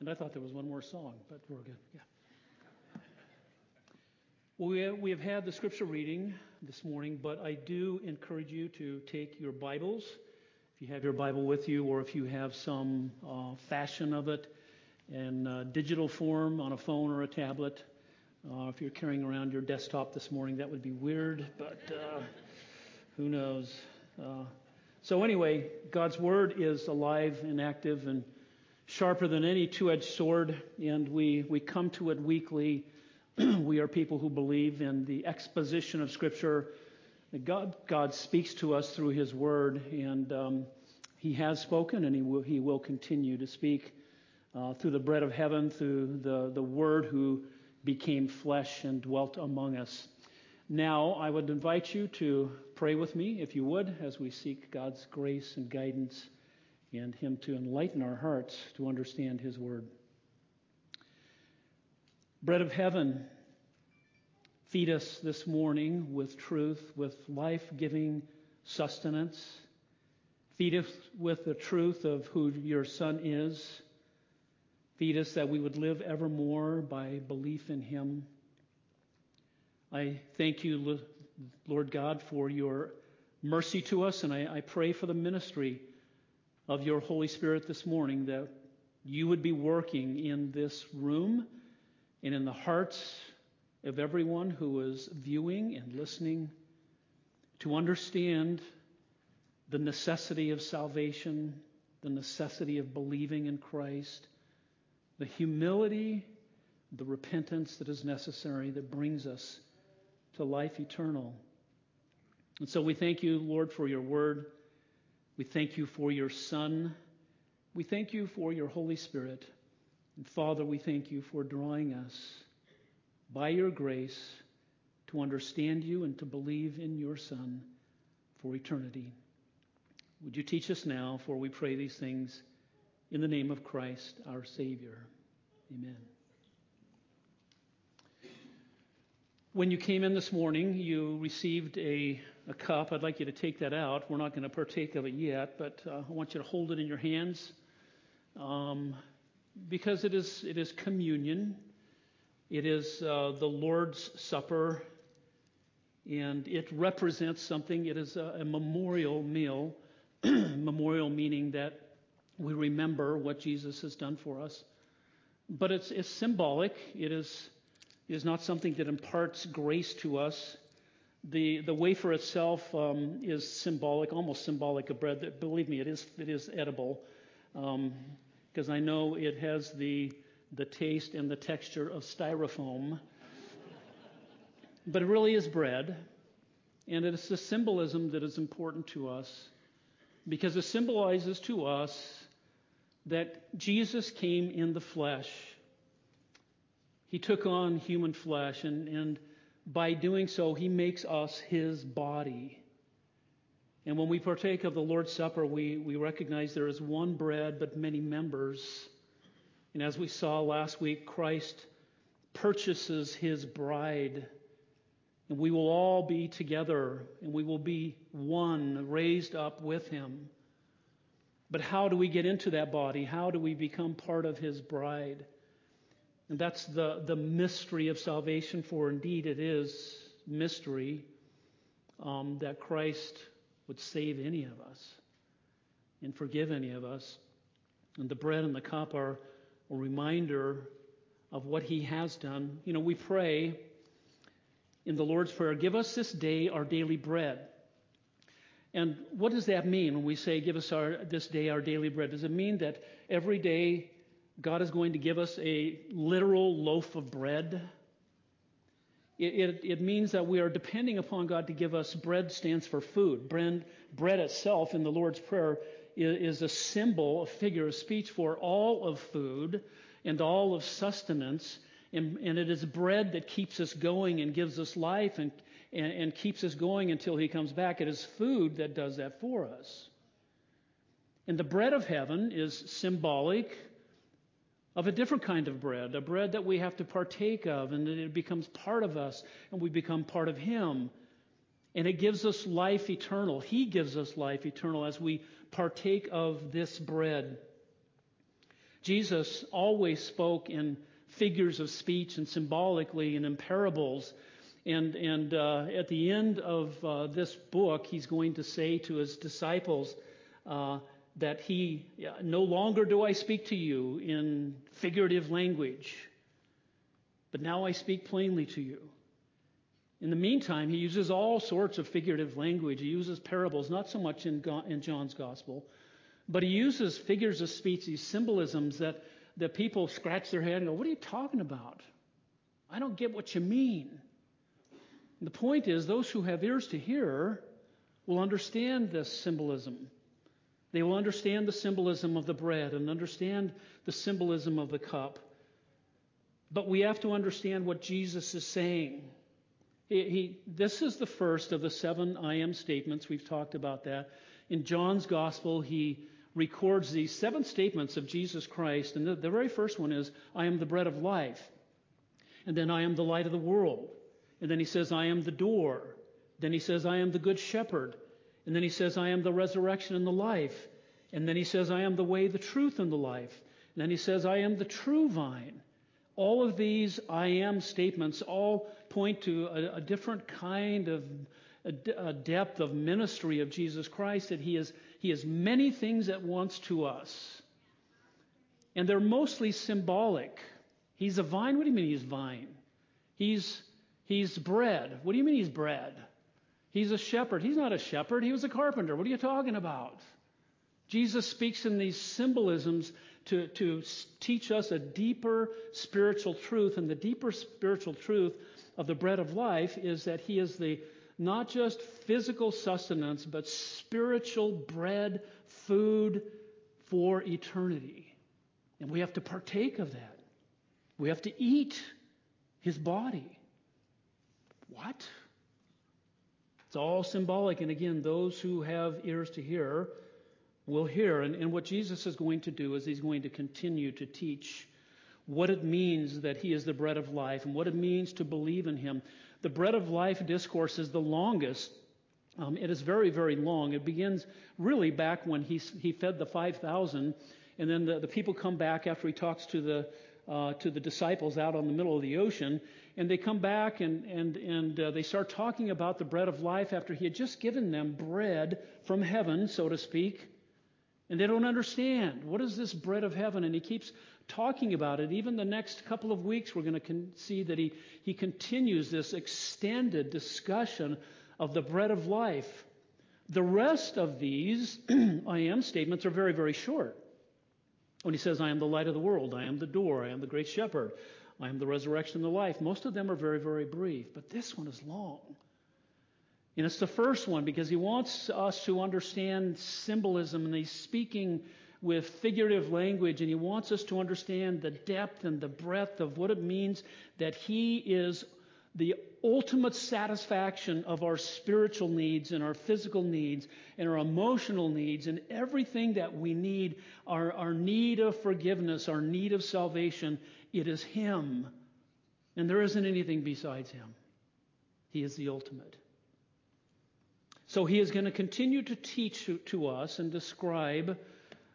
And I thought there was one more song, but we're good. Yeah. Well, we have, we have had the scripture reading this morning, but I do encourage you to take your Bibles, if you have your Bible with you, or if you have some uh, fashion of it in uh, digital form on a phone or a tablet. Uh, if you're carrying around your desktop this morning, that would be weird, but uh, who knows? Uh, so, anyway, God's Word is alive and active and sharper than any two edged sword, and we, we come to it weekly. we are people who believe in the exposition of Scripture. God, God speaks to us through His Word, and um, He has spoken, and He will, he will continue to speak uh, through the bread of heaven, through the, the Word who became flesh and dwelt among us. Now, I would invite you to pray with me, if you would, as we seek God's grace and guidance and Him to enlighten our hearts to understand His Word. Bread of heaven, feed us this morning with truth, with life giving sustenance. Feed us with the truth of who your Son is. Feed us that we would live evermore by belief in Him. I thank you, Lord God, for your mercy to us, and I, I pray for the ministry of your Holy Spirit this morning that you would be working in this room and in the hearts of everyone who is viewing and listening to understand the necessity of salvation, the necessity of believing in Christ, the humility, the repentance that is necessary that brings us to life eternal. And so we thank you, Lord, for your word. We thank you for your Son. We thank you for your Holy Spirit. And Father, we thank you for drawing us by your grace to understand you and to believe in your Son for eternity. Would you teach us now, for we pray these things in the name of Christ, our Savior. Amen. When you came in this morning, you received a, a cup. I'd like you to take that out. We're not going to partake of it yet, but uh, I want you to hold it in your hands um, because it is, it is communion. It is uh, the Lord's Supper, and it represents something. It is a, a memorial meal, memorial meaning that we remember what Jesus has done for us. But it's, it's symbolic. It is is not something that imparts grace to us. The, the wafer itself um, is symbolic, almost symbolic of bread. That believe me, it is, it is edible because um, I know it has the, the taste and the texture of styrofoam. but it really is bread. And it is the symbolism that is important to us because it symbolizes to us that Jesus came in the flesh he took on human flesh, and, and by doing so, he makes us his body. And when we partake of the Lord's Supper, we, we recognize there is one bread but many members. And as we saw last week, Christ purchases his bride. And we will all be together and we will be one, raised up with him. But how do we get into that body? How do we become part of his bride? And that's the, the mystery of salvation, for indeed it is mystery um, that Christ would save any of us and forgive any of us. And the bread and the cup are a reminder of what he has done. You know, we pray in the Lord's Prayer, give us this day our daily bread. And what does that mean when we say, give us our, this day our daily bread? Does it mean that every day God is going to give us a literal loaf of bread. It, it, it, means that we are depending upon God to give us bread stands for food. Bread, bread itself in the Lord's Prayer is, is a symbol, a figure of speech for all of food and all of sustenance. And, and, it is bread that keeps us going and gives us life and, and, and keeps us going until He comes back. It is food that does that for us. And the bread of heaven is symbolic of a different kind of bread, a bread that we have to partake of, and it becomes part of us, and we become part of Him. And it gives us life eternal. He gives us life eternal as we partake of this bread. Jesus always spoke in figures of speech and symbolically and in parables. And, and uh, at the end of uh, this book, he's going to say to his disciples uh, that he, no longer do I speak to you in figurative language, but now I speak plainly to you. In the meantime, he uses all sorts of figurative language. He uses parables, not so much in, in John's gospel, but he uses figures of speech, these symbolisms that, that people scratch their head and go, What are you talking about? I don't get what you mean. And the point is, those who have ears to hear will understand this symbolism. They will understand the symbolism of the bread and understand the symbolism of the cup. But we have to understand what Jesus is saying. He, he, this is the first of the seven I am statements. We've talked about that. In John's gospel, he records these seven statements of Jesus Christ. And the, the very first one is, I am the bread of life. And then, I am the light of the world. And then he says, I am the door. Then he says, I am the good shepherd. And then he says, I am the resurrection and the life. And then he says, I am the way, the truth, and the life. And then he says, I am the true vine. All of these I am statements all point to a, a different kind of a, a depth of ministry of Jesus Christ that he is, he is many things at once to us. And they're mostly symbolic. He's a vine. What do you mean he's vine? He's, he's bread. What do you mean he's bread? He's a shepherd. He's not a shepherd. He was a carpenter. What are you talking about? Jesus speaks in these symbolisms to, to teach us a deeper spiritual truth. And the deeper spiritual truth of the bread of life is that He is the not just physical sustenance, but spiritual bread, food for eternity. And we have to partake of that. We have to eat His body. What? It's all symbolic. And again, those who have ears to hear will hear. And, and what Jesus is going to do is he's going to continue to teach what it means that he is the bread of life and what it means to believe in him. The bread of life discourse is the longest. Um, it is very, very long. It begins really back when he, he fed the 5,000, and then the, the people come back after he talks to the, uh, to the disciples out on the middle of the ocean, and they come back and, and, and uh, they start talking about the bread of life after he had just given them bread from heaven, so to speak. And they don't understand. What is this bread of heaven? And he keeps talking about it. Even the next couple of weeks, we're going to con- see that he, he continues this extended discussion of the bread of life. The rest of these I am statements are very, very short. When he says, I am the light of the world, I am the door, I am the great shepherd, I am the resurrection and the life, most of them are very, very brief. But this one is long. And it's the first one because he wants us to understand symbolism and he's speaking with figurative language and he wants us to understand the depth and the breadth of what it means that he is the ultimate satisfaction of our spiritual needs and our physical needs and our emotional needs and everything that we need, our, our need of forgiveness, our need of salvation. It is Him. And there isn't anything besides Him. He is the ultimate. So he is going to continue to teach to us and describe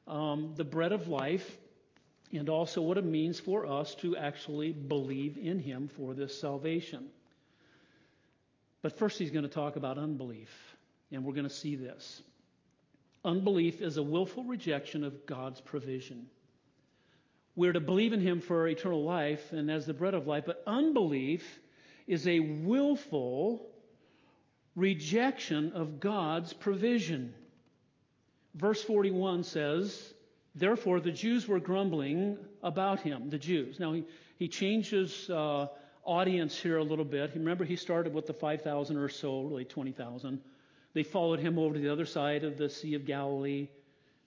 um, the bread of life and also what it means for us to actually believe in him for this salvation. But first, he's going to talk about unbelief, and we're going to see this. Unbelief is a willful rejection of God's provision. We're to believe in him for eternal life and as the bread of life, but unbelief is a willful rejection of God's provision. Verse 41 says, Therefore the Jews were grumbling about him, the Jews. Now he, he changes uh, audience here a little bit. Remember, he started with the 5,000 or so, really 20,000. They followed him over to the other side of the Sea of Galilee.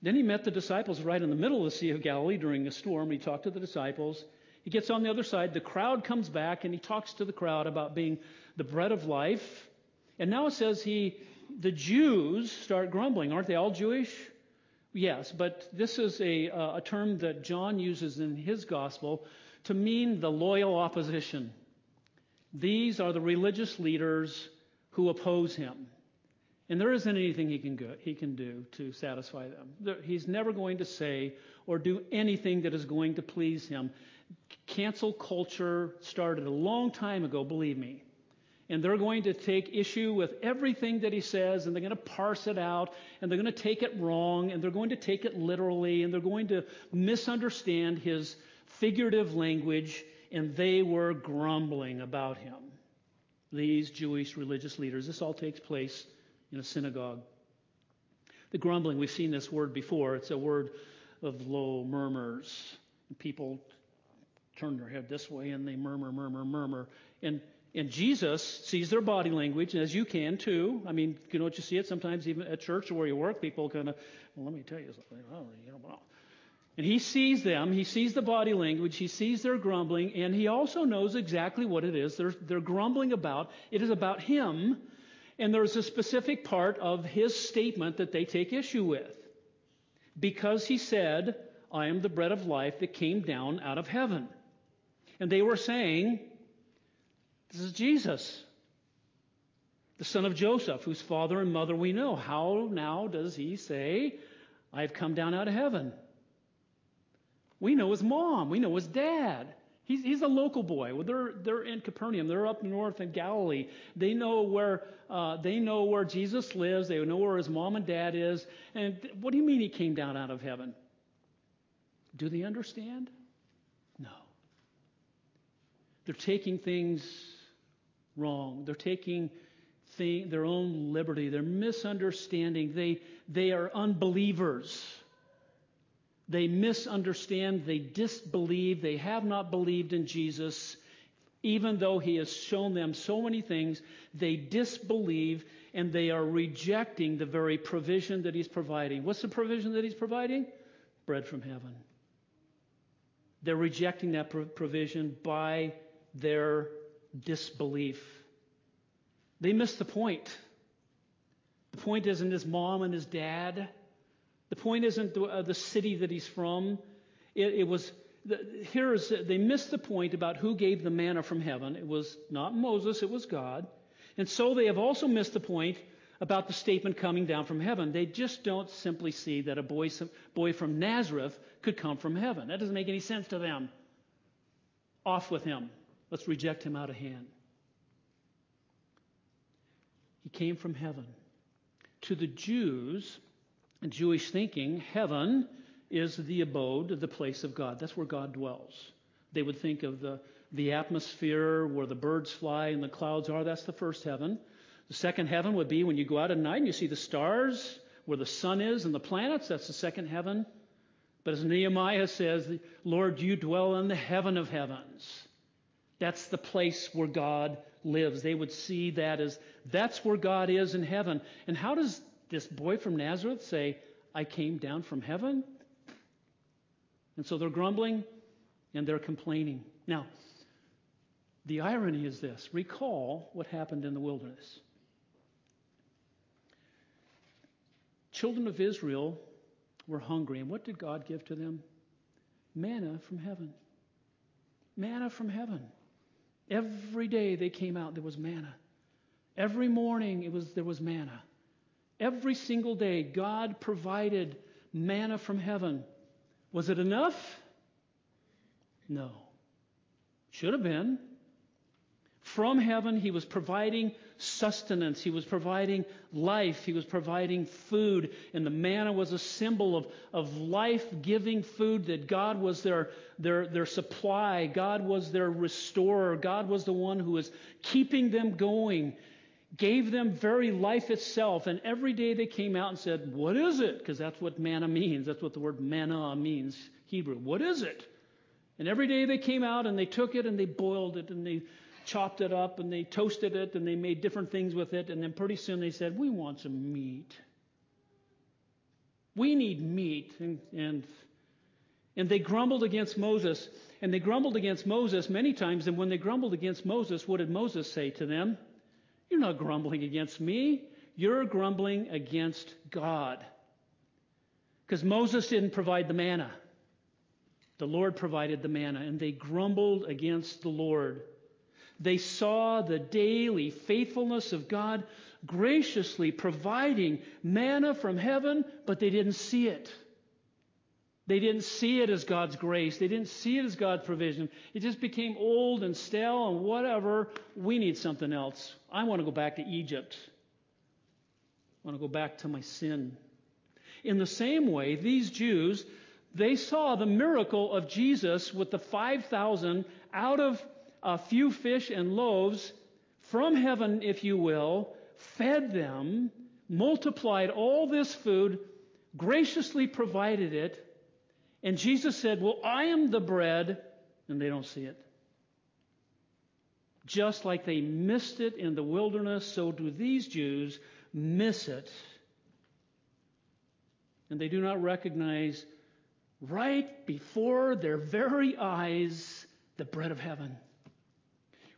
Then he met the disciples right in the middle of the Sea of Galilee during a storm. He talked to the disciples. He gets on the other side. The crowd comes back and he talks to the crowd about being the bread of life. And now it says he, the Jews start grumbling. Aren't they all Jewish? Yes, but this is a, uh, a term that John uses in his gospel to mean the loyal opposition. These are the religious leaders who oppose him. And there isn't anything he can, go, he can do to satisfy them. He's never going to say or do anything that is going to please him. Cancel culture started a long time ago, believe me. And they're going to take issue with everything that he says, and they're going to parse it out, and they're going to take it wrong, and they're going to take it literally, and they're going to misunderstand his figurative language, and they were grumbling about him. These Jewish religious leaders. This all takes place in a synagogue. The grumbling, we've seen this word before. It's a word of low murmurs. People turn their head this way and they murmur, murmur, murmur. And and Jesus sees their body language, as you can too. I mean, you know what you see it sometimes even at church or where you work, people kind of, well, let me tell you something. And he sees them, he sees the body language, he sees their grumbling, and he also knows exactly what it is they're, they're grumbling about. It is about him, and there's a specific part of his statement that they take issue with. Because he said, I am the bread of life that came down out of heaven. And they were saying, This is Jesus, the son of Joseph, whose father and mother we know. How now does he say, I have come down out of heaven? We know his mom, we know his dad. He's, he's a local boy. Well, they're, they're in Capernaum. They're up north in Galilee. They know where uh, they know where Jesus lives. They know where his mom and dad is. And what do you mean he came down out of heaven? Do they understand? No. They're taking things wrong. They're taking thing, their own liberty. They're misunderstanding. They they are unbelievers. They misunderstand, they disbelieve, they have not believed in Jesus. Even though he has shown them so many things, they disbelieve and they are rejecting the very provision that he's providing. What's the provision that he's providing? Bread from heaven. They're rejecting that provision by their disbelief. They miss the point. The point isn't his mom and his dad. The point isn't the, uh, the city that he's from. It, it was the, here's they missed the point about who gave the manna from heaven. It was not Moses, it was God. And so they have also missed the point about the statement coming down from heaven. They just don't simply see that a boy, boy from Nazareth could come from heaven. That doesn't make any sense to them. Off with him. Let's reject him out of hand. He came from heaven. To the Jews, Jewish thinking, heaven is the abode, the place of God. That's where God dwells. They would think of the, the atmosphere where the birds fly and the clouds are. That's the first heaven. The second heaven would be when you go out at night and you see the stars, where the sun is and the planets. That's the second heaven. But as Nehemiah says, Lord, you dwell in the heaven of heavens. That's the place where God lives. They would see that as that's where God is in heaven. And how does this boy from Nazareth say, I came down from heaven? And so they're grumbling and they're complaining. Now, the irony is this recall what happened in the wilderness. Children of Israel were hungry, and what did God give to them? Manna from heaven. Manna from heaven. Every day they came out, there was manna. Every morning it was, there was manna. Every single day, God provided manna from heaven. Was it enough? No. Should have been. From heaven, He was providing sustenance. He was providing life. He was providing food. And the manna was a symbol of, of life giving food that God was their, their, their supply. God was their restorer. God was the one who was keeping them going gave them very life itself. And every day they came out and said, What is it? Because that's what manna means. That's what the word manna means, Hebrew. What is it? And every day they came out and they took it and they boiled it and they chopped it up and they toasted it and they made different things with it. And then pretty soon they said, We want some meat. We need meat. And, and, and they grumbled against Moses. And they grumbled against Moses many times. And when they grumbled against Moses, what did Moses say to them? You're not grumbling against me. You're grumbling against God. Because Moses didn't provide the manna. The Lord provided the manna, and they grumbled against the Lord. They saw the daily faithfulness of God graciously providing manna from heaven, but they didn't see it. They didn't see it as God's grace. They didn't see it as God's provision. It just became old and stale and whatever. We need something else. I want to go back to Egypt. I want to go back to my sin. In the same way, these Jews, they saw the miracle of Jesus with the 5,000 out of a few fish and loaves from heaven, if you will, fed them, multiplied all this food, graciously provided it, and Jesus said, Well, I am the bread, and they don't see it. Just like they missed it in the wilderness, so do these Jews miss it. And they do not recognize right before their very eyes the bread of heaven.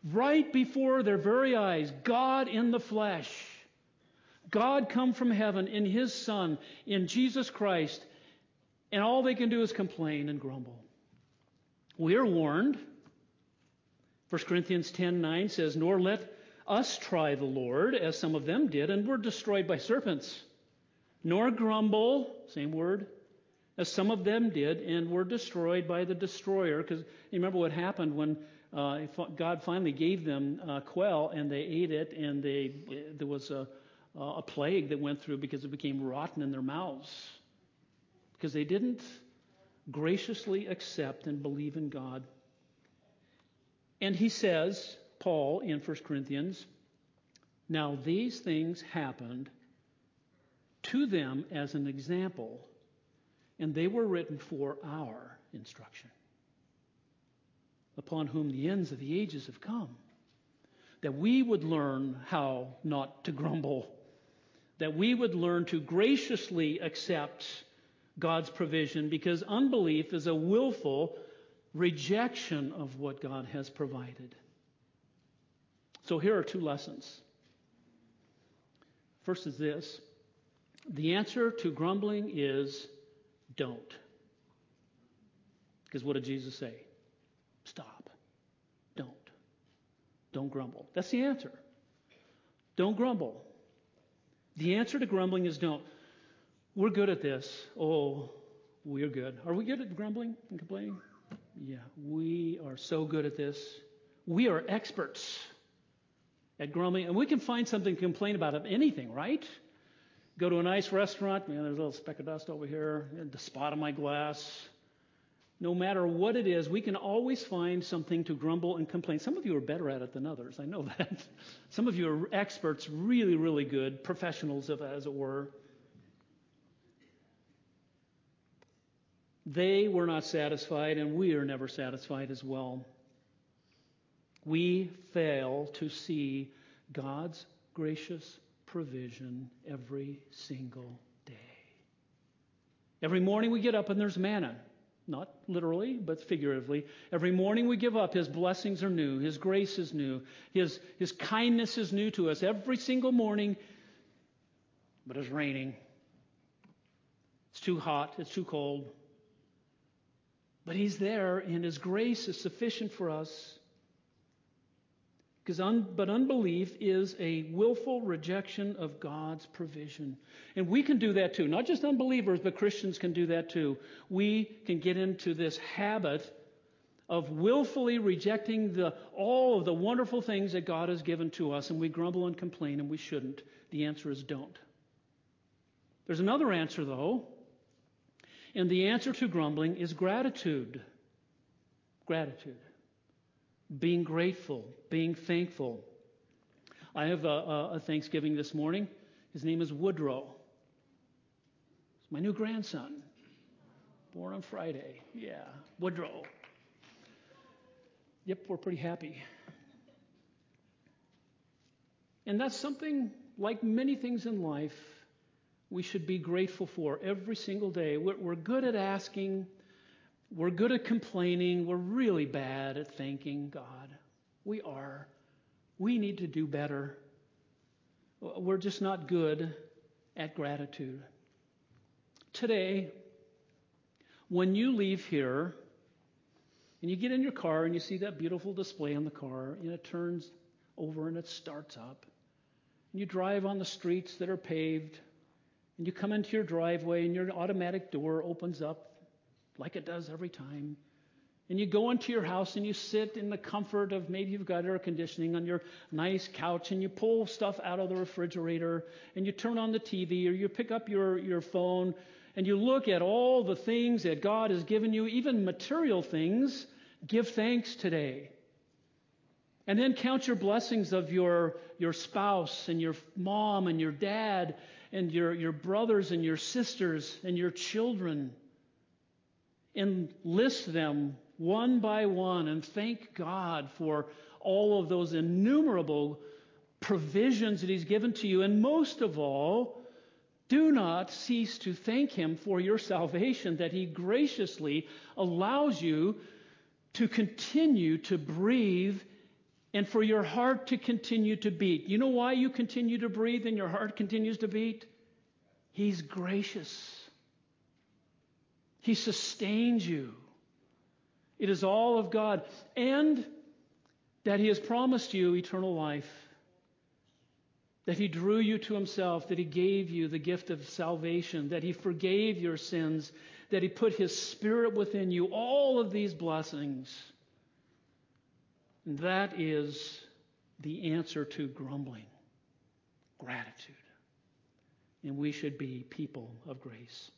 Right before their very eyes, God in the flesh. God come from heaven in His Son, in Jesus Christ, and all they can do is complain and grumble. We are warned. 1 Corinthians 10:9 says, "Nor let us try the Lord, as some of them did, and were destroyed by serpents. Nor grumble, same word, as some of them did, and were destroyed by the destroyer." Because you remember what happened when uh, God finally gave them uh, quail, and they ate it, and they there was a, a plague that went through because it became rotten in their mouths because they didn't graciously accept and believe in God. And he says, Paul in 1 Corinthians, now these things happened to them as an example, and they were written for our instruction, upon whom the ends of the ages have come, that we would learn how not to grumble, that we would learn to graciously accept God's provision because unbelief is a willful rejection of what God has provided. So here are two lessons. First is this the answer to grumbling is don't. Because what did Jesus say? Stop. Don't. Don't grumble. That's the answer. Don't grumble. The answer to grumbling is don't. We're good at this. Oh, we're good. Are we good at grumbling and complaining? Yeah, we are so good at this. We are experts at grumbling, and we can find something to complain about of anything, right? Go to a nice restaurant, man, there's a little speck of dust over here, the spot on my glass. No matter what it is, we can always find something to grumble and complain. Some of you are better at it than others. I know that. Some of you are experts, really, really good, professionals, as it were. They were not satisfied, and we are never satisfied as well. We fail to see God's gracious provision every single day. Every morning we get up and there's manna. Not literally, but figuratively. Every morning we give up, His blessings are new, His grace is new, His, His kindness is new to us every single morning, but it's raining. It's too hot, it's too cold. But He's there, and His grace is sufficient for us. Because un, but unbelief is a willful rejection of God's provision. And we can do that too. Not just unbelievers, but Christians can do that too. We can get into this habit of willfully rejecting the, all of the wonderful things that God has given to us, and we grumble and complain, and we shouldn't. The answer is don't. There's another answer, though, and the answer to grumbling is gratitude. Gratitude. Being grateful, being thankful. I have a, a Thanksgiving this morning. His name is Woodrow. It's my new grandson. Born on Friday. Yeah, Woodrow. Yep, we're pretty happy. And that's something like many things in life we should be grateful for every single day. We're good at asking, we're good at complaining, we're really bad at thanking God. We are. We need to do better. We're just not good at gratitude. Today, when you leave here and you get in your car and you see that beautiful display on the car and it turns over and it starts up, and you drive on the streets that are paved and you come into your driveway and your automatic door opens up like it does every time. And you go into your house and you sit in the comfort of maybe you've got air conditioning on your nice couch and you pull stuff out of the refrigerator and you turn on the TV or you pick up your, your phone and you look at all the things that God has given you, even material things. Give thanks today. And then count your blessings of your, your spouse and your mom and your dad and your, your brothers and your sisters and your children. And list them one by one and thank God for all of those innumerable provisions that He's given to you. And most of all, do not cease to thank Him for your salvation, that He graciously allows you to continue to breathe and for your heart to continue to beat. You know why you continue to breathe and your heart continues to beat? He's gracious. He sustains you. It is all of God. And that He has promised you eternal life. That He drew you to Himself. That He gave you the gift of salvation. That He forgave your sins. That He put His Spirit within you. All of these blessings. And that is the answer to grumbling gratitude. And we should be people of grace.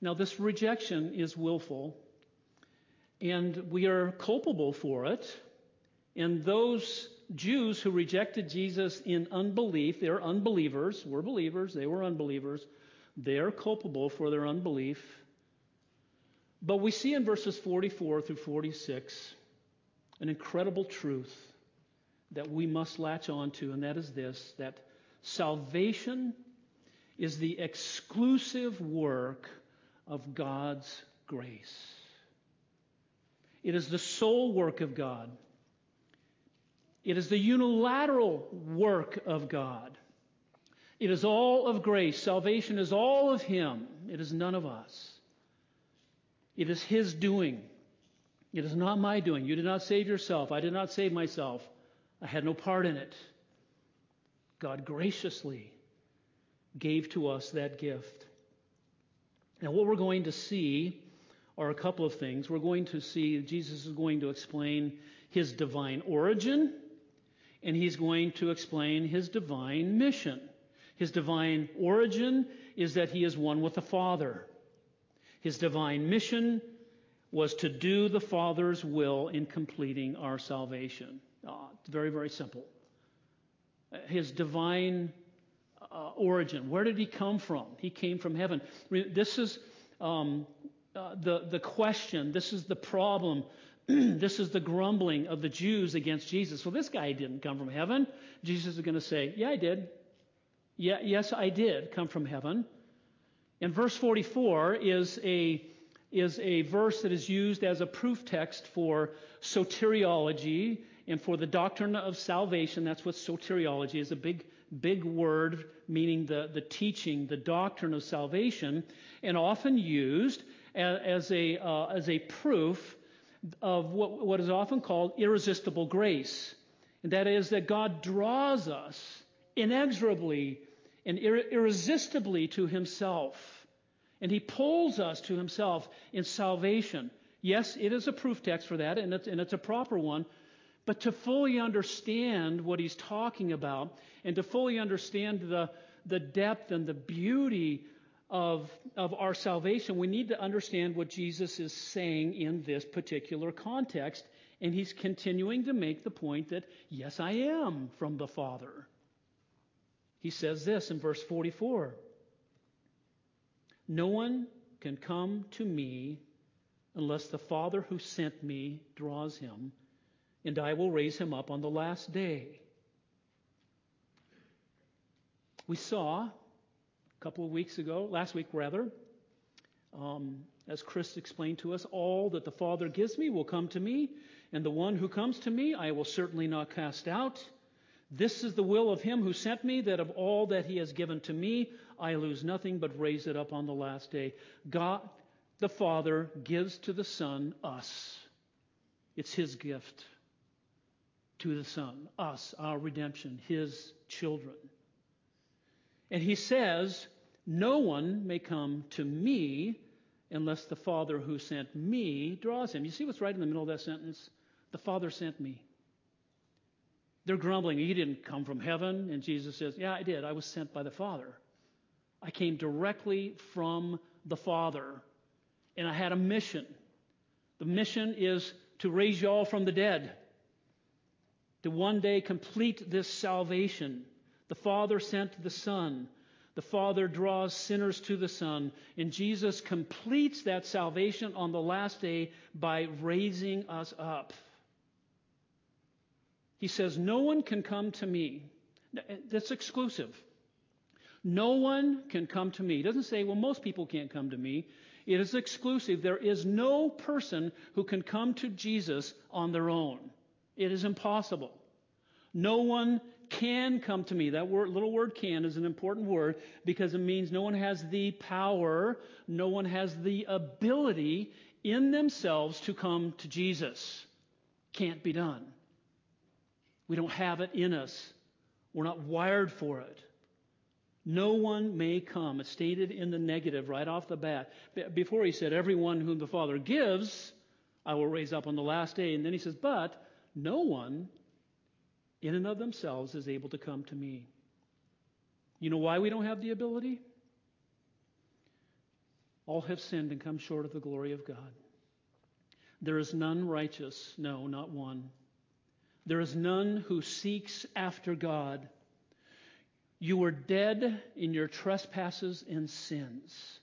Now, this rejection is willful, and we are culpable for it. And those Jews who rejected Jesus in unbelief, they're unbelievers. We're believers, they were unbelievers. They're culpable for their unbelief. But we see in verses 44 through 46 an incredible truth that we must latch on to, and that is this that salvation is the exclusive work of God's grace. It is the sole work of God. It is the unilateral work of God. It is all of grace. Salvation is all of Him. It is none of us. It is His doing. It is not my doing. You did not save yourself. I did not save myself. I had no part in it. God graciously gave to us that gift. Now, what we're going to see are a couple of things. We're going to see Jesus is going to explain his divine origin, and he's going to explain his divine mission. His divine origin is that he is one with the Father. His divine mission was to do the Father's will in completing our salvation. It's very, very simple. His divine uh, origin. Where did he come from? He came from heaven. This is um, uh, the, the question. This is the problem. this is the grumbling of the Jews against Jesus. Well, this guy didn't come from heaven. Jesus is going to say, Yeah, I did. Yeah, yes, I did come from heaven. And verse 44 is a, is a verse that is used as a proof text for soteriology and for the doctrine of salvation. That's what soteriology is a big big word meaning the, the teaching, the doctrine of salvation, and often used as, a, uh, as a proof of what, what is often called irresistible grace. And that is that God draws us inexorably and irresistibly to Himself. And He pulls us to Himself in salvation. Yes, it is a proof text for that, and it's, and it's a proper one. But to fully understand what he's talking about and to fully understand the, the depth and the beauty of, of our salvation, we need to understand what Jesus is saying in this particular context. And he's continuing to make the point that, yes, I am from the Father. He says this in verse 44 No one can come to me unless the Father who sent me draws him and I will raise him up on the last day. We saw a couple of weeks ago, last week rather, um, as Chris explained to us, all that the Father gives me will come to me, and the one who comes to me I will certainly not cast out. This is the will of him who sent me, that of all that he has given to me, I lose nothing but raise it up on the last day. God, the Father, gives to the Son us. It's his gift to the Son, us, our redemption, His children. And He says, No one may come to me unless the Father who sent me draws him. You see what's right in the middle of that sentence? The Father sent me. They're grumbling, He didn't come from heaven. And Jesus says, Yeah, I did. I was sent by the Father. I came directly from the Father. And I had a mission. The mission is to raise you all from the dead, to one day complete this salvation. The Father sent the Son. The Father draws sinners to the Son, and Jesus completes that salvation on the last day by raising us up. He says, No one can come to me. That's exclusive. No one can come to me. He doesn't say, Well, most people can't come to me. It is exclusive. There is no person who can come to Jesus on their own. It is impossible. No one can come to me. That word, little word can is an important word because it means no one has the power, no one has the ability in themselves to come to Jesus. Can't be done. We don't have it in us. We're not wired for it. No one may come. It's stated in the negative right off the bat. Before he said, Everyone whom the Father gives, I will raise up on the last day. And then he says, But no one in and of themselves is able to come to me. You know why we don't have the ability? All have sinned and come short of the glory of God. There is none righteous, no, not one. There is none who seeks after God. You were dead in your trespasses and sins.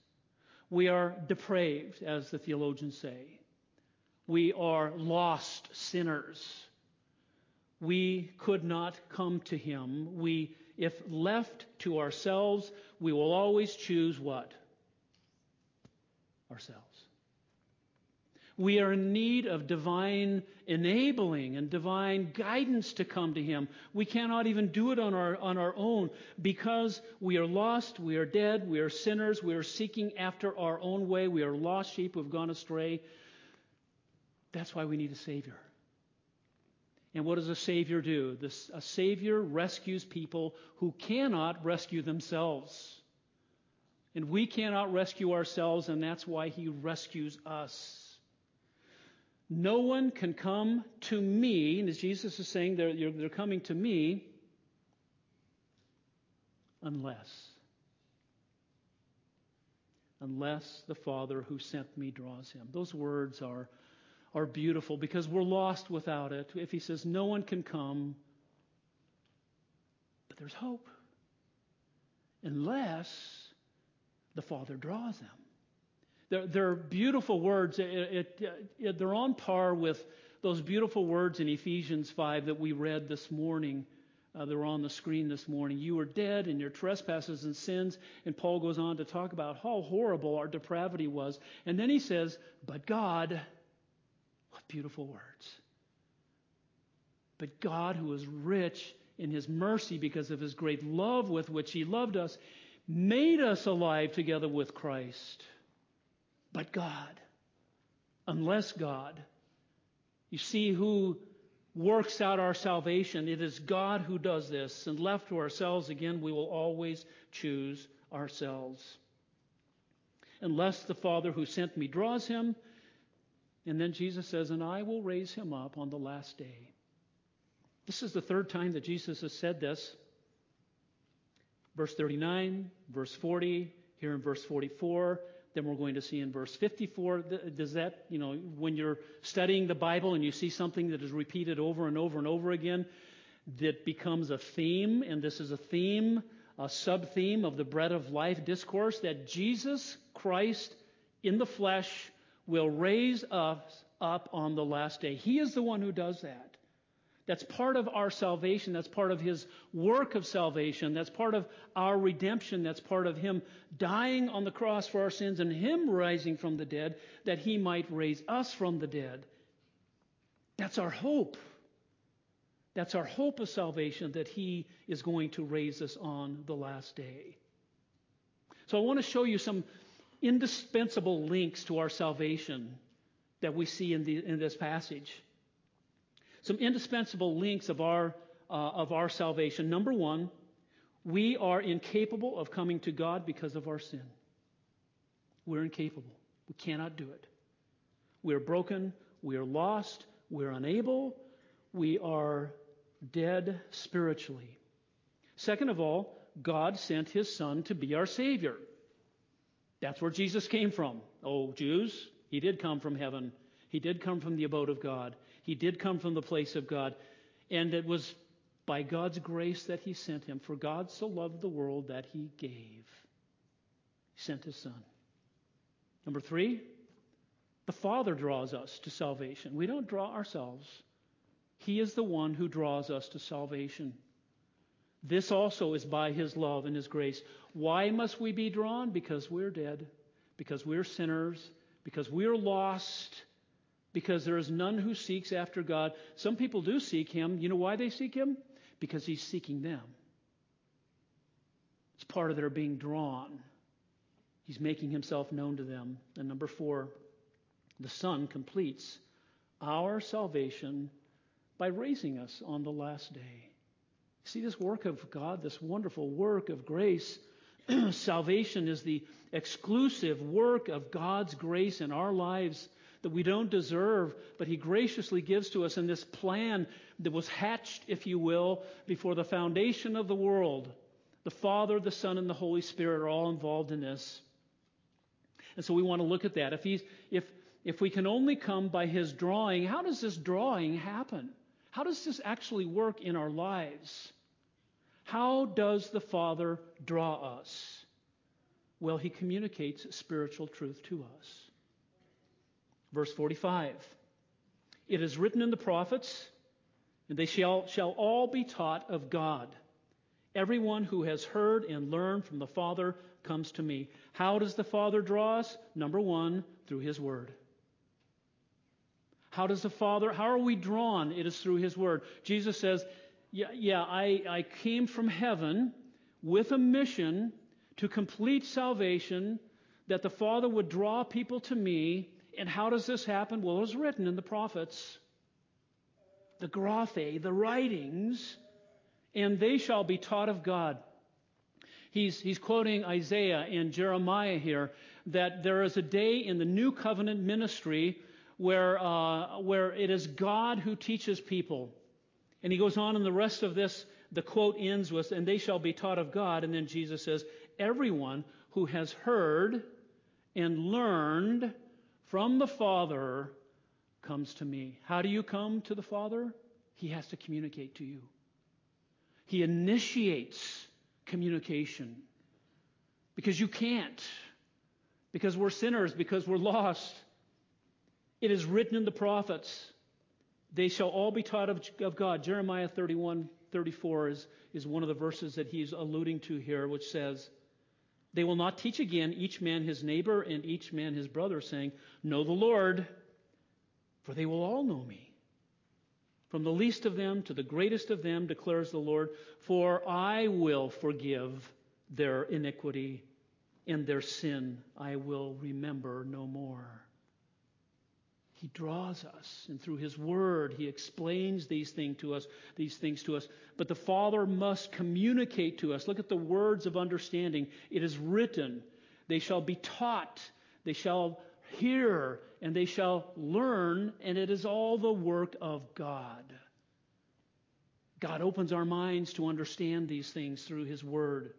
We are depraved, as the theologians say. We are lost sinners we could not come to him. We, if left to ourselves, we will always choose what? Ourselves. We are in need of divine enabling and divine guidance to come to Him. We cannot even do it on our, on our own because we are lost, we are dead, we are sinners, we are seeking after our own way, we are lost sheep who have gone astray. That's why we need a Savior. And what does a Savior do? This, a Savior rescues people who cannot rescue themselves. And we cannot rescue ourselves, and that's why He rescues us. No one can come to me, and as Jesus is saying, they're, they're coming to me unless. Unless the Father who sent me draws him. Those words are are beautiful because we're lost without it. If he says no one can come, but there's hope. Unless the Father draws them. They're, they're beautiful words. It, it, it, they're on par with those beautiful words in Ephesians 5 that we read this morning. Uh, they were on the screen this morning. You were dead in your trespasses and sins. And Paul goes on to talk about how horrible our depravity was. And then he says, But God, beautiful words. But God, who is rich in his mercy because of his great love with which he loved us, made us alive together with Christ. But God, unless God, you see who works out our salvation. It is God who does this. And left to ourselves, again, we will always choose ourselves. Unless the Father who sent me draws him, and then Jesus says, And I will raise him up on the last day. This is the third time that Jesus has said this. Verse 39, verse 40, here in verse 44. Then we're going to see in verse 54. Does that, you know, when you're studying the Bible and you see something that is repeated over and over and over again, that becomes a theme, and this is a theme, a sub theme of the bread of life discourse, that Jesus Christ in the flesh will raise us up on the last day. He is the one who does that. That's part of our salvation. That's part of His work of salvation. That's part of our redemption. That's part of Him dying on the cross for our sins and Him rising from the dead that He might raise us from the dead. That's our hope. That's our hope of salvation that He is going to raise us on the last day. So I want to show you some indispensable links to our salvation that we see in, the, in this passage. Some indispensable links of our, uh, of our salvation. Number one, we are incapable of coming to God because of our sin. We're incapable. We cannot do it. We are broken. We are lost. We're unable. We are dead spiritually. Second of all, God sent his Son to be our Savior. That's where Jesus came from. Oh, Jews, he did come from heaven. He did come from the abode of God. He did come from the place of God. And it was by God's grace that he sent him. For God so loved the world that he gave. He sent his Son. Number three, the Father draws us to salvation. We don't draw ourselves. He is the one who draws us to salvation. This also is by His love and His grace. Why must we be drawn? Because we're dead, because we're sinners, because we're lost, because there is none who seeks after God. Some people do seek Him. You know why they seek Him? Because He's seeking them. It's part of their being drawn. He's making Himself known to them. And number four, the Son completes our salvation by raising us on the last day. See this work of God, this wonderful work of grace. Salvation is the exclusive work of God's grace in our lives that we don't deserve, but He graciously gives to us in this plan that was hatched, if you will, before the foundation of the world. The Father, the Son, and the Holy Spirit are all involved in this. And so we want to look at that. If, he's, if, if we can only come by His drawing, how does this drawing happen? How does this actually work in our lives? How does the Father draw us? Well, He communicates spiritual truth to us. Verse 45 It is written in the prophets, and they shall, shall all be taught of God. Everyone who has heard and learned from the Father comes to me. How does the Father draw us? Number one, through His Word. How does the Father, how are we drawn? It is through His Word. Jesus says, Yeah, yeah I, I came from heaven with a mission to complete salvation, that the Father would draw people to me. And how does this happen? Well, it was written in the prophets, the graphe, the writings, and they shall be taught of God. He's, he's quoting Isaiah and Jeremiah here that there is a day in the new covenant ministry where, uh, where it is God who teaches people. And he goes on in the rest of this, the quote ends with, and they shall be taught of God. And then Jesus says, everyone who has heard and learned from the Father comes to me. How do you come to the Father? He has to communicate to you. He initiates communication because you can't, because we're sinners, because we're lost. It is written in the prophets, they shall all be taught of, of God. Jeremiah 31, 34 is, is one of the verses that he's alluding to here, which says, They will not teach again each man his neighbor and each man his brother, saying, Know the Lord, for they will all know me. From the least of them to the greatest of them, declares the Lord, for I will forgive their iniquity and their sin I will remember no more. He draws us, and through His Word, He explains these things to us. These things to us. But the Father must communicate to us. Look at the words of understanding. It is written, "They shall be taught; they shall hear, and they shall learn." And it is all the work of God. God opens our minds to understand these things through His Word.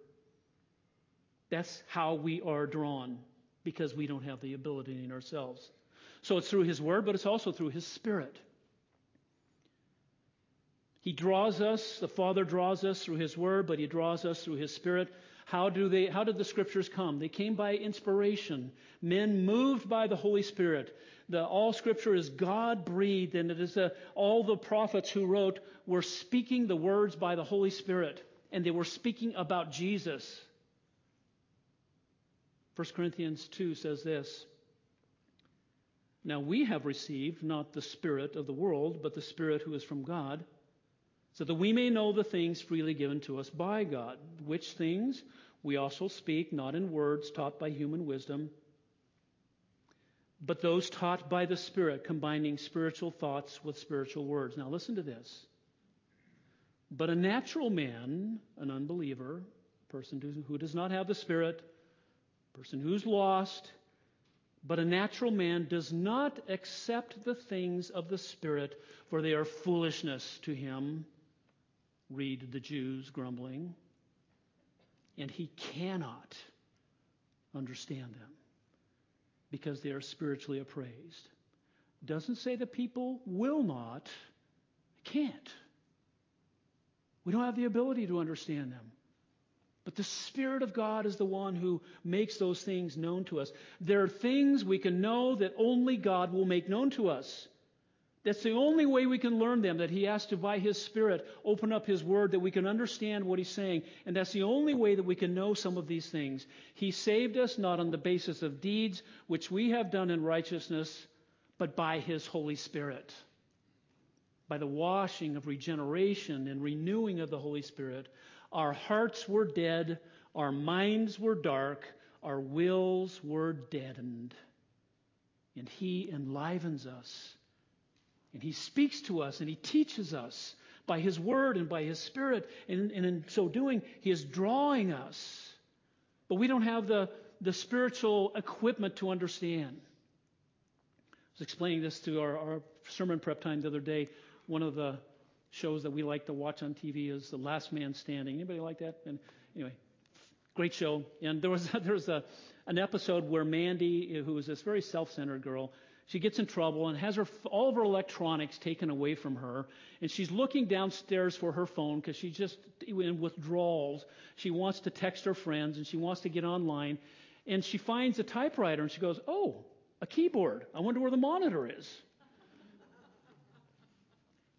That's how we are drawn, because we don't have the ability in ourselves. So it's through His Word, but it's also through His Spirit. He draws us, the Father draws us through His Word, but He draws us through His Spirit. How, do they, how did the Scriptures come? They came by inspiration. Men moved by the Holy Spirit. The, all Scripture is God breathed, and it is a, all the prophets who wrote were speaking the words by the Holy Spirit, and they were speaking about Jesus. 1 Corinthians 2 says this now we have received not the Spirit of the world, but the Spirit who is from God, so that we may know the things freely given to us by God, which things we also speak, not in words taught by human wisdom, but those taught by the Spirit, combining spiritual thoughts with spiritual words. Now listen to this. But a natural man, an unbeliever, a person who does not have the Spirit, person who's lost, But a natural man does not accept the things of the Spirit, for they are foolishness to him. Read the Jews grumbling. And he cannot understand them because they are spiritually appraised. Doesn't say that people will not, can't. We don't have the ability to understand them. But the Spirit of God is the one who makes those things known to us. There are things we can know that only God will make known to us. That's the only way we can learn them, that He has to, by His Spirit, open up His Word that we can understand what He's saying. And that's the only way that we can know some of these things. He saved us not on the basis of deeds which we have done in righteousness, but by His Holy Spirit. By the washing of regeneration and renewing of the Holy Spirit, our hearts were dead, our minds were dark, our wills were deadened. And He enlivens us. And He speaks to us and He teaches us by His Word and by His Spirit. And, and in so doing, He is drawing us. But we don't have the, the spiritual equipment to understand. I was explaining this to our, our sermon prep time the other day. One of the shows that we like to watch on TV is The Last Man Standing. Anybody like that? And anyway, great show. And there was there was a an episode where Mandy, who was this very self-centered girl, she gets in trouble and has her all of her electronics taken away from her, and she's looking downstairs for her phone because she's just in withdrawals. She wants to text her friends and she wants to get online, and she finds a typewriter and she goes, "Oh, a keyboard. I wonder where the monitor is."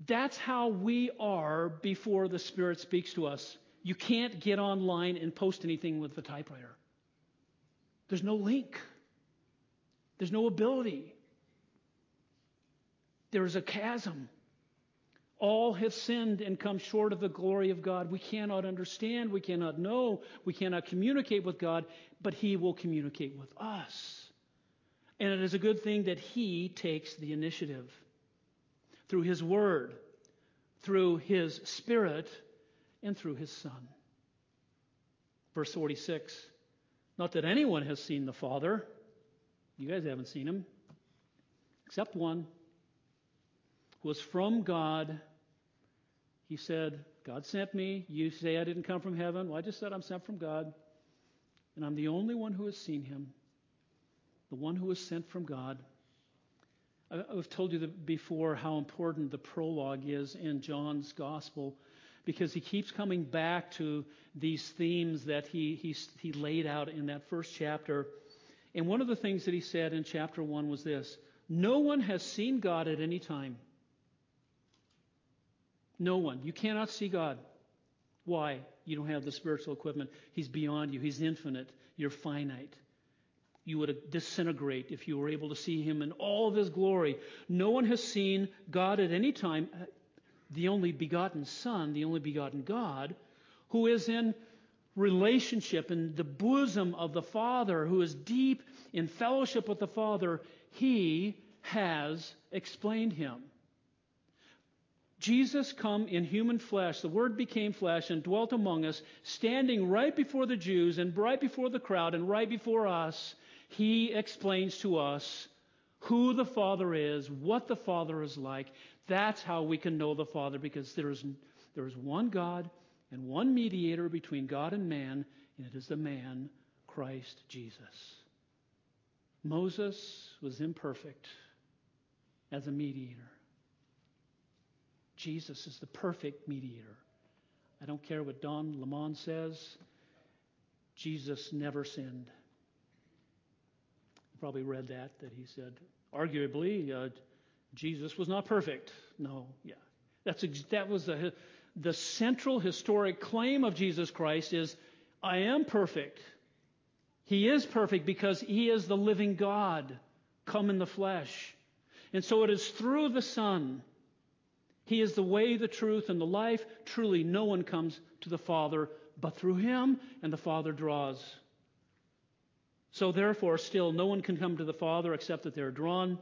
That's how we are before the Spirit speaks to us. You can't get online and post anything with the typewriter. There's no link. There's no ability. There's a chasm. All have sinned and come short of the glory of God. We cannot understand, we cannot know, we cannot communicate with God, but He will communicate with us. And it is a good thing that He takes the initiative through His Word, through His Spirit, and through His Son. Verse 46 Not that anyone has seen the Father. You guys haven't seen Him, except one who was from God. He said, God sent me. You say I didn't come from heaven. Well, I just said I'm sent from God. And I'm the only one who has seen him, the one who was sent from God. I've told you before how important the prologue is in John's gospel because he keeps coming back to these themes that he, he, he laid out in that first chapter. And one of the things that he said in chapter 1 was this No one has seen God at any time. No one. You cannot see God. Why? You don't have the spiritual equipment. He's beyond you, He's infinite. You're finite you would disintegrate if you were able to see him in all of his glory. No one has seen God at any time, the only begotten Son, the only begotten God, who is in relationship in the bosom of the Father, who is deep in fellowship with the Father. He has explained him. Jesus come in human flesh, the Word became flesh and dwelt among us, standing right before the Jews and right before the crowd and right before us he explains to us who the Father is, what the Father is like. That's how we can know the Father because there is, there is one God and one mediator between God and man, and it is the man, Christ Jesus. Moses was imperfect as a mediator. Jesus is the perfect mediator. I don't care what Don Lemon says, Jesus never sinned probably read that, that he said, arguably, uh, Jesus was not perfect. No, yeah. That's, that was the, the central historic claim of Jesus Christ is, I am perfect. He is perfect because he is the living God come in the flesh. And so it is through the Son. He is the way, the truth, and the life. Truly, no one comes to the Father but through him, and the Father draws. So therefore, still, no one can come to the Father except that they're drawn.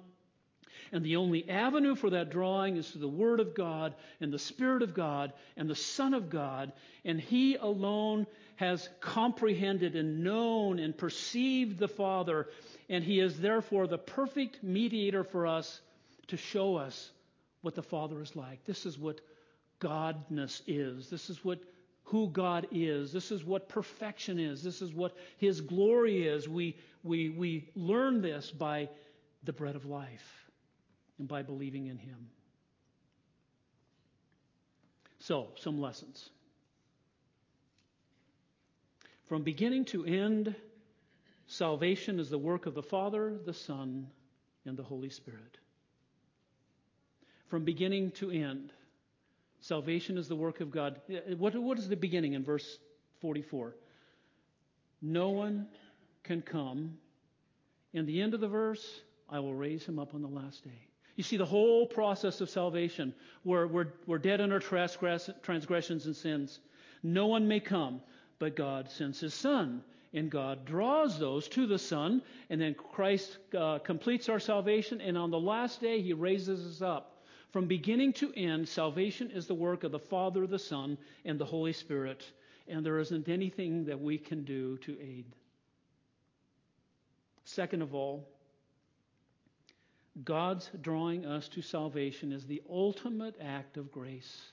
And the only avenue for that drawing is through the Word of God and the Spirit of God and the Son of God. And He alone has comprehended and known and perceived the Father. and he is therefore the perfect mediator for us to show us what the Father is like. This is what Godness is. This is what who God is. This is what perfection is. This is what His glory is. We, we, we learn this by the bread of life and by believing in Him. So, some lessons. From beginning to end, salvation is the work of the Father, the Son, and the Holy Spirit. From beginning to end, salvation is the work of God. What, what is the beginning in verse 44? No one can come. In the end of the verse, I will raise him up on the last day. You see, the whole process of salvation, we're, we're, we're dead in our transgressions and sins. No one may come, but God sends his Son. And God draws those to the Son, and then Christ uh, completes our salvation, and on the last day, he raises us up. From beginning to end, salvation is the work of the Father, the Son, and the Holy Spirit, and there isn't anything that we can do to aid. Second of all, God's drawing us to salvation is the ultimate act of grace.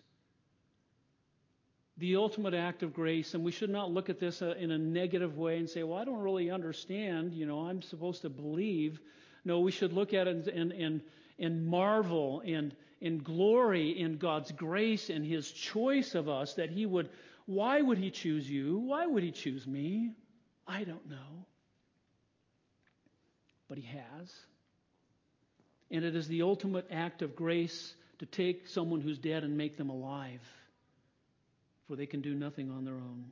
The ultimate act of grace, and we should not look at this uh, in a negative way and say, well, I don't really understand. You know, I'm supposed to believe. No, we should look at it and, and, and marvel and, and glory in God's grace and His choice of us that He would, why would He choose you? Why would He choose me? I don't know. But He has. And it is the ultimate act of grace to take someone who's dead and make them alive, for they can do nothing on their own.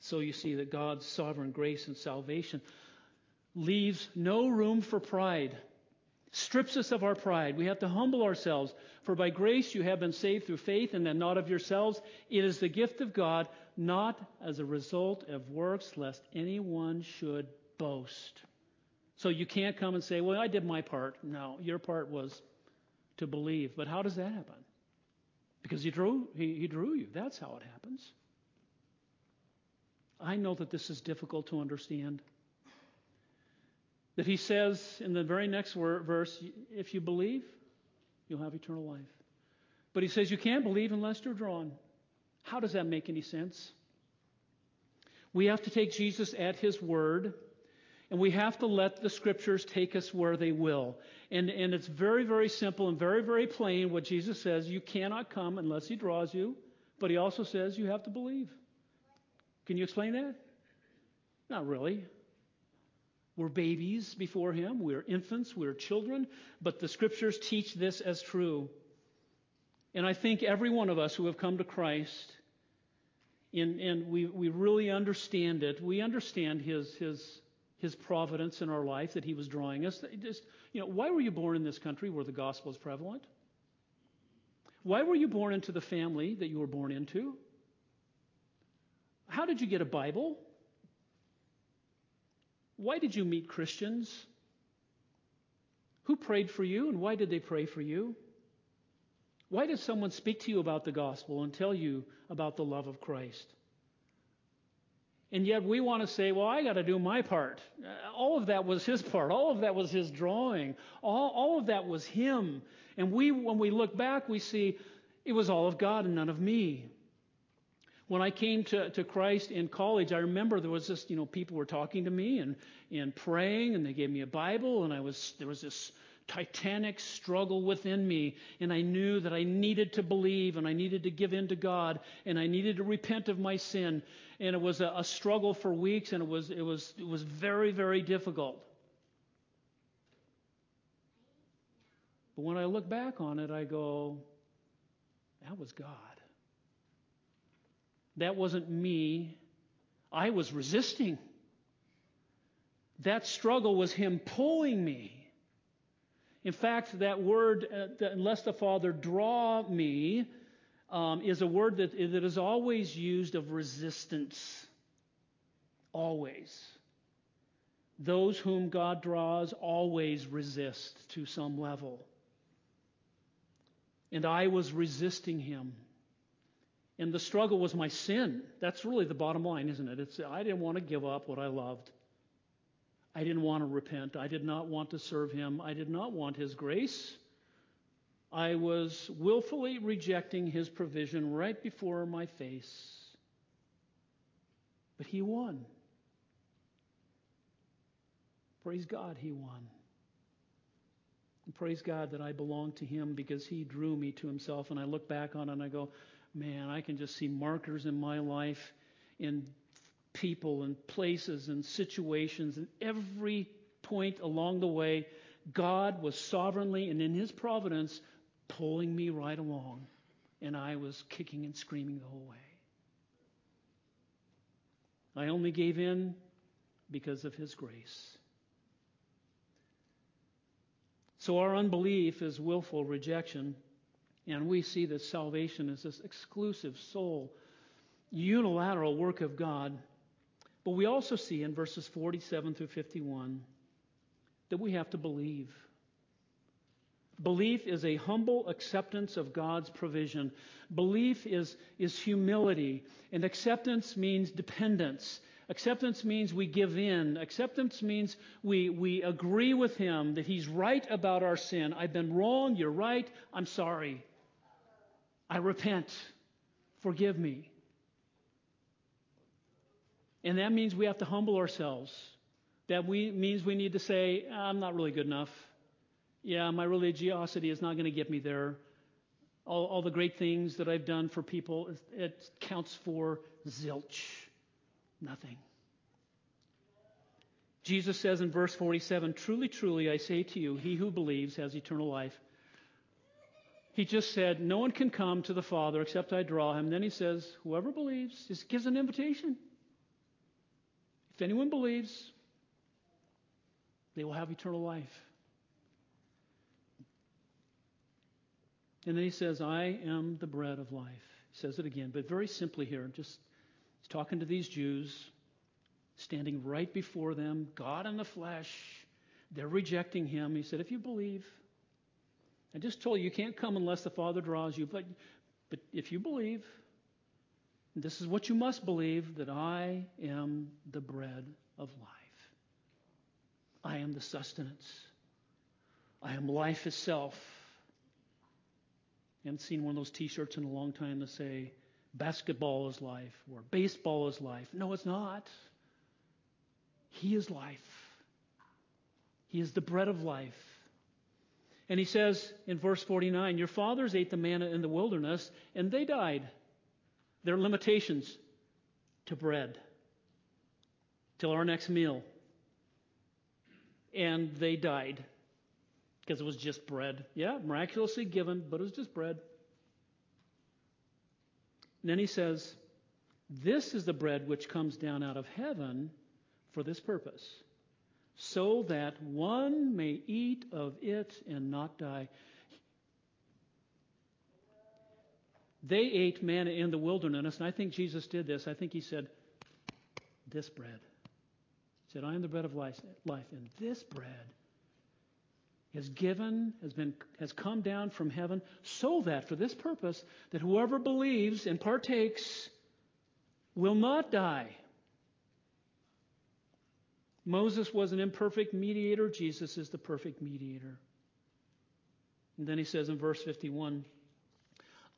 So you see that God's sovereign grace and salvation leaves no room for pride, strips us of our pride. We have to humble ourselves. For by grace you have been saved through faith, and that not of yourselves. It is the gift of God, not as a result of works, lest anyone should boast. So you can't come and say, well, I did my part. No, your part was to believe. But how does that happen? Because he drew, he, he drew you. That's how it happens. I know that this is difficult to understand. That he says in the very next verse, if you believe, you'll have eternal life. But he says you can't believe unless you're drawn. How does that make any sense? We have to take Jesus at his word and we have to let the scriptures take us where they will. And, and it's very, very simple and very, very plain what Jesus says. You cannot come unless he draws you. But he also says you have to believe. Can you explain that? Not really. We're babies before him. We're infants. We're children. But the scriptures teach this as true. And I think every one of us who have come to Christ, and, and we, we really understand it, we understand his, his his providence in our life that he was drawing us. Just, you know, why were you born in this country where the gospel is prevalent? Why were you born into the family that you were born into? How did you get a Bible? Why did you meet Christians? Who prayed for you and why did they pray for you? Why did someone speak to you about the gospel and tell you about the love of Christ? And yet we want to say, well, I got to do my part. All of that was his part. All of that was his drawing. All, all of that was him. And we, when we look back, we see it was all of God and none of me. When I came to, to Christ in college, I remember there was this, you know, people were talking to me and, and praying, and they gave me a Bible, and I was, there was this titanic struggle within me, and I knew that I needed to believe and I needed to give in to God and I needed to repent of my sin. And it was a, a struggle for weeks, and it was it was it was very very difficult. But when I look back on it, I go, that was God. That wasn't me. I was resisting. That struggle was Him pulling me. In fact, that word, uh, unless the Father draw me, um, is a word that, that is always used of resistance. Always. Those whom God draws always resist to some level. And I was resisting him. And the struggle was my sin. That's really the bottom line, isn't it? It's, I didn't want to give up what I loved. I didn't want to repent. I did not want to serve him. I did not want his grace. I was willfully rejecting his provision right before my face. But he won. Praise God, he won. And praise God that I belong to him because he drew me to himself. And I look back on it and I go, man, I can just see markers in my life in people and places and situations and every point along the way, God was sovereignly and in his providence pulling me right along. And I was kicking and screaming the whole way. I only gave in because of his grace. So our unbelief is willful rejection, and we see that salvation is this exclusive sole, unilateral work of God. But we also see in verses 47 through 51 that we have to believe. Belief is a humble acceptance of God's provision. Belief is, is humility, and acceptance means dependence. Acceptance means we give in. Acceptance means we, we agree with Him that He's right about our sin. I've been wrong. You're right. I'm sorry. I repent. Forgive me. And that means we have to humble ourselves. That we, means we need to say, I'm not really good enough. Yeah, my religiosity is not going to get me there. All, all, the great things that I've done for people, it counts for zilch. Nothing. Jesus says in verse 47 Truly, truly, I say to you, he who believes has eternal life. He just said, No one can come to the Father except I draw him. Then he says, Whoever believes, just gives an invitation. If anyone believes, they will have eternal life. And then he says, I am the bread of life. He says it again, but very simply here, just He's talking to these Jews, standing right before them, God in the flesh. They're rejecting him. He said, If you believe, I just told you you can't come unless the Father draws you, but, but if you believe, this is what you must believe that I am the bread of life. I am the sustenance. I am life itself. I haven't seen one of those t shirts in a long time that say, basketball is life or baseball is life. No, it's not. He is life. He is the bread of life. And he says in verse 49 Your fathers ate the manna in the wilderness, and they died. There are limitations to bread till our next meal. And they died because it was just bread. Yeah, miraculously given, but it was just bread. And then he says, This is the bread which comes down out of heaven for this purpose, so that one may eat of it and not die. They ate manna in the wilderness, and I think Jesus did this. I think he said, This bread. He said, I am the bread of life, life and this bread is given, has been, has come down from heaven, so that for this purpose, that whoever believes and partakes will not die. Moses was an imperfect mediator. Jesus is the perfect mediator. And then he says in verse 51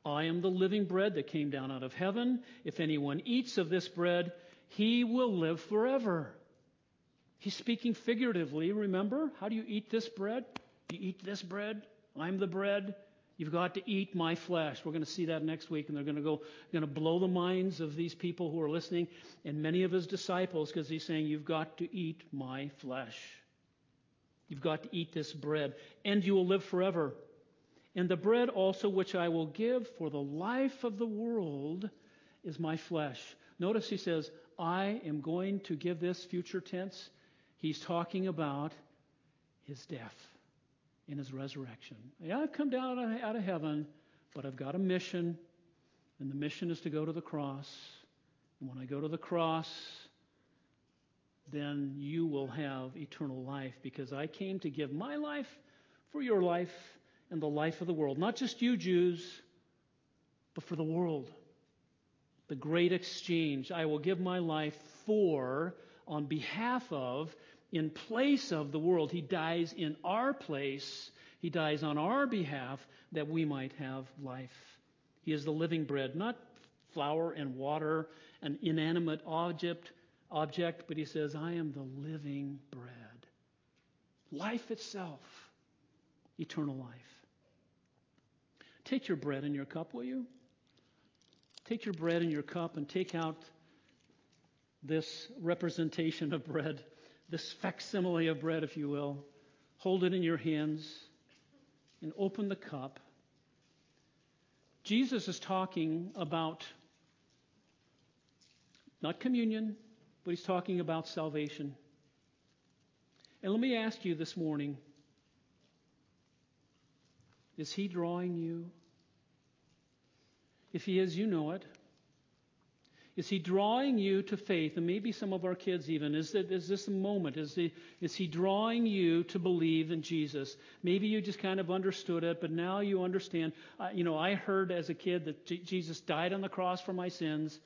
I am the living bread that came down out of heaven. If anyone eats of this bread, he will live forever. He's speaking figuratively, remember? How do you eat this bread? You eat this bread, I'm the bread. You've got to eat my flesh. We're going to see that next week, and they're going to go, going to blow the minds of these people who are listening, and many of his disciples, because he's saying, You've got to eat my flesh. You've got to eat this bread, and you will live forever. And the bread also which I will give for the life of the world is my flesh. Notice he says, I am going to give this future tense. He's talking about his death in his resurrection. Yeah, I've come down out of heaven, but I've got a mission, and the mission is to go to the cross. And when I go to the cross, then you will have eternal life because I came to give my life for your life and the life of the world. Not just you Jews, but for the world. The great exchange. I will give my life for, on behalf of, in place of the world. He dies in our place. He dies on our behalf that we might have life. He is the living bread, not flour and water, an inanimate object, object, but he says, I am the living bread. Life itself, eternal life. Take your bread and your cup, will you? Take your bread and your cup and take out this representation of bread, this facsimile of bread, if you will. Hold it in your hands and open the cup. Jesus is talking about not communion, but he's talking about salvation. And let me ask you this morning is he drawing you? If he is, you know it. Is he drawing you to faith? And maybe some of our kids even. Is, this a moment? Is he, is he drawing you to believe in Jesus? Maybe you just kind of understood it, but now you understand. Uh, you know, I heard as a kid that J- Jesus died on the cross for my sins.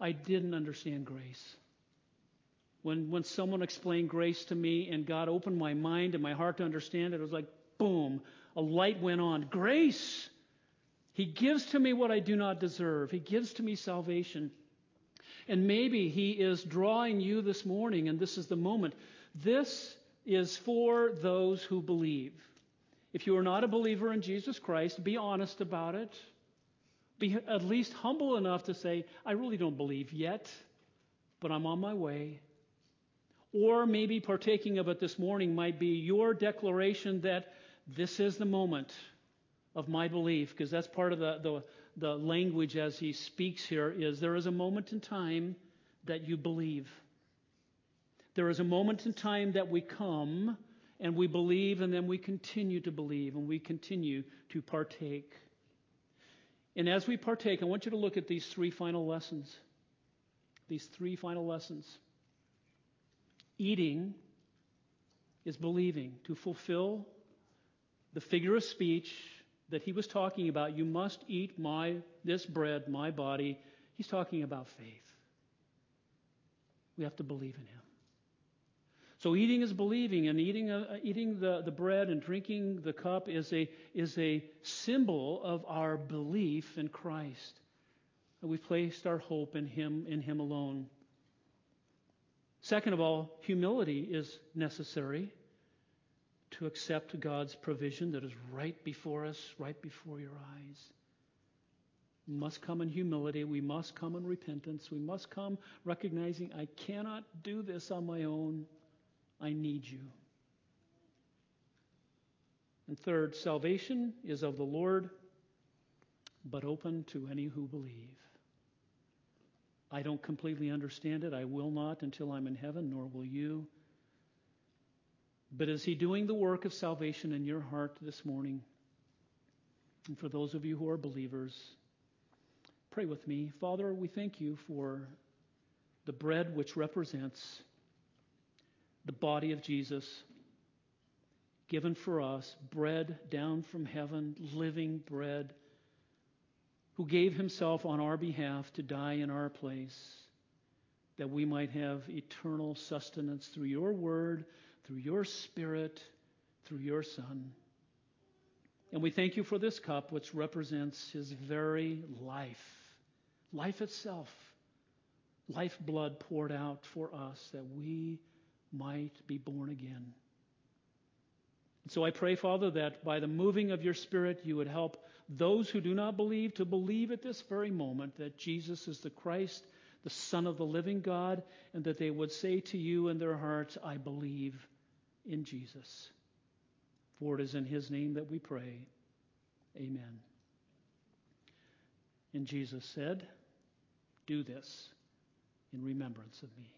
I didn't understand grace. When, when someone explained grace to me and God opened my mind and my heart to understand it, it was like, boom, a light went on. Grace! He gives to me what I do not deserve. He gives to me salvation. And maybe He is drawing you this morning, and this is the moment. This is for those who believe. If you are not a believer in Jesus Christ, be honest about it. Be at least humble enough to say, I really don't believe yet, but I'm on my way. Or maybe partaking of it this morning might be your declaration that this is the moment of my belief, because that's part of the, the, the language as he speaks here is there is a moment in time that you believe. There is a moment in time that we come and we believe and then we continue to believe and we continue to partake. And as we partake, I want you to look at these three final lessons. These three final lessons. Eating is believing to fulfill the figure of speech that he was talking about. You must eat my this bread, my body. He's talking about faith. We have to believe in him. So eating is believing, and eating, uh, eating the, the bread and drinking the cup is a, is a symbol of our belief in Christ. We've placed our hope in him, in him alone. Second of all, humility is necessary to accept God's provision that is right before us, right before your eyes. We must come in humility. We must come in repentance. We must come recognizing I cannot do this on my own. I need you. And third, salvation is of the Lord, but open to any who believe. I don't completely understand it. I will not until I'm in heaven, nor will you. But is He doing the work of salvation in your heart this morning? And for those of you who are believers, pray with me. Father, we thank you for the bread which represents the body of Jesus given for us, bread down from heaven, living bread who gave himself on our behalf to die in our place, that we might have eternal sustenance through your word, through your spirit, through your Son. And we thank you for this cup, which represents his very life, life itself, life blood poured out for us that we might be born again. So I pray, Father, that by the moving of your Spirit, you would help those who do not believe to believe at this very moment that Jesus is the Christ, the Son of the living God, and that they would say to you in their hearts, I believe in Jesus. For it is in his name that we pray. Amen. And Jesus said, Do this in remembrance of me.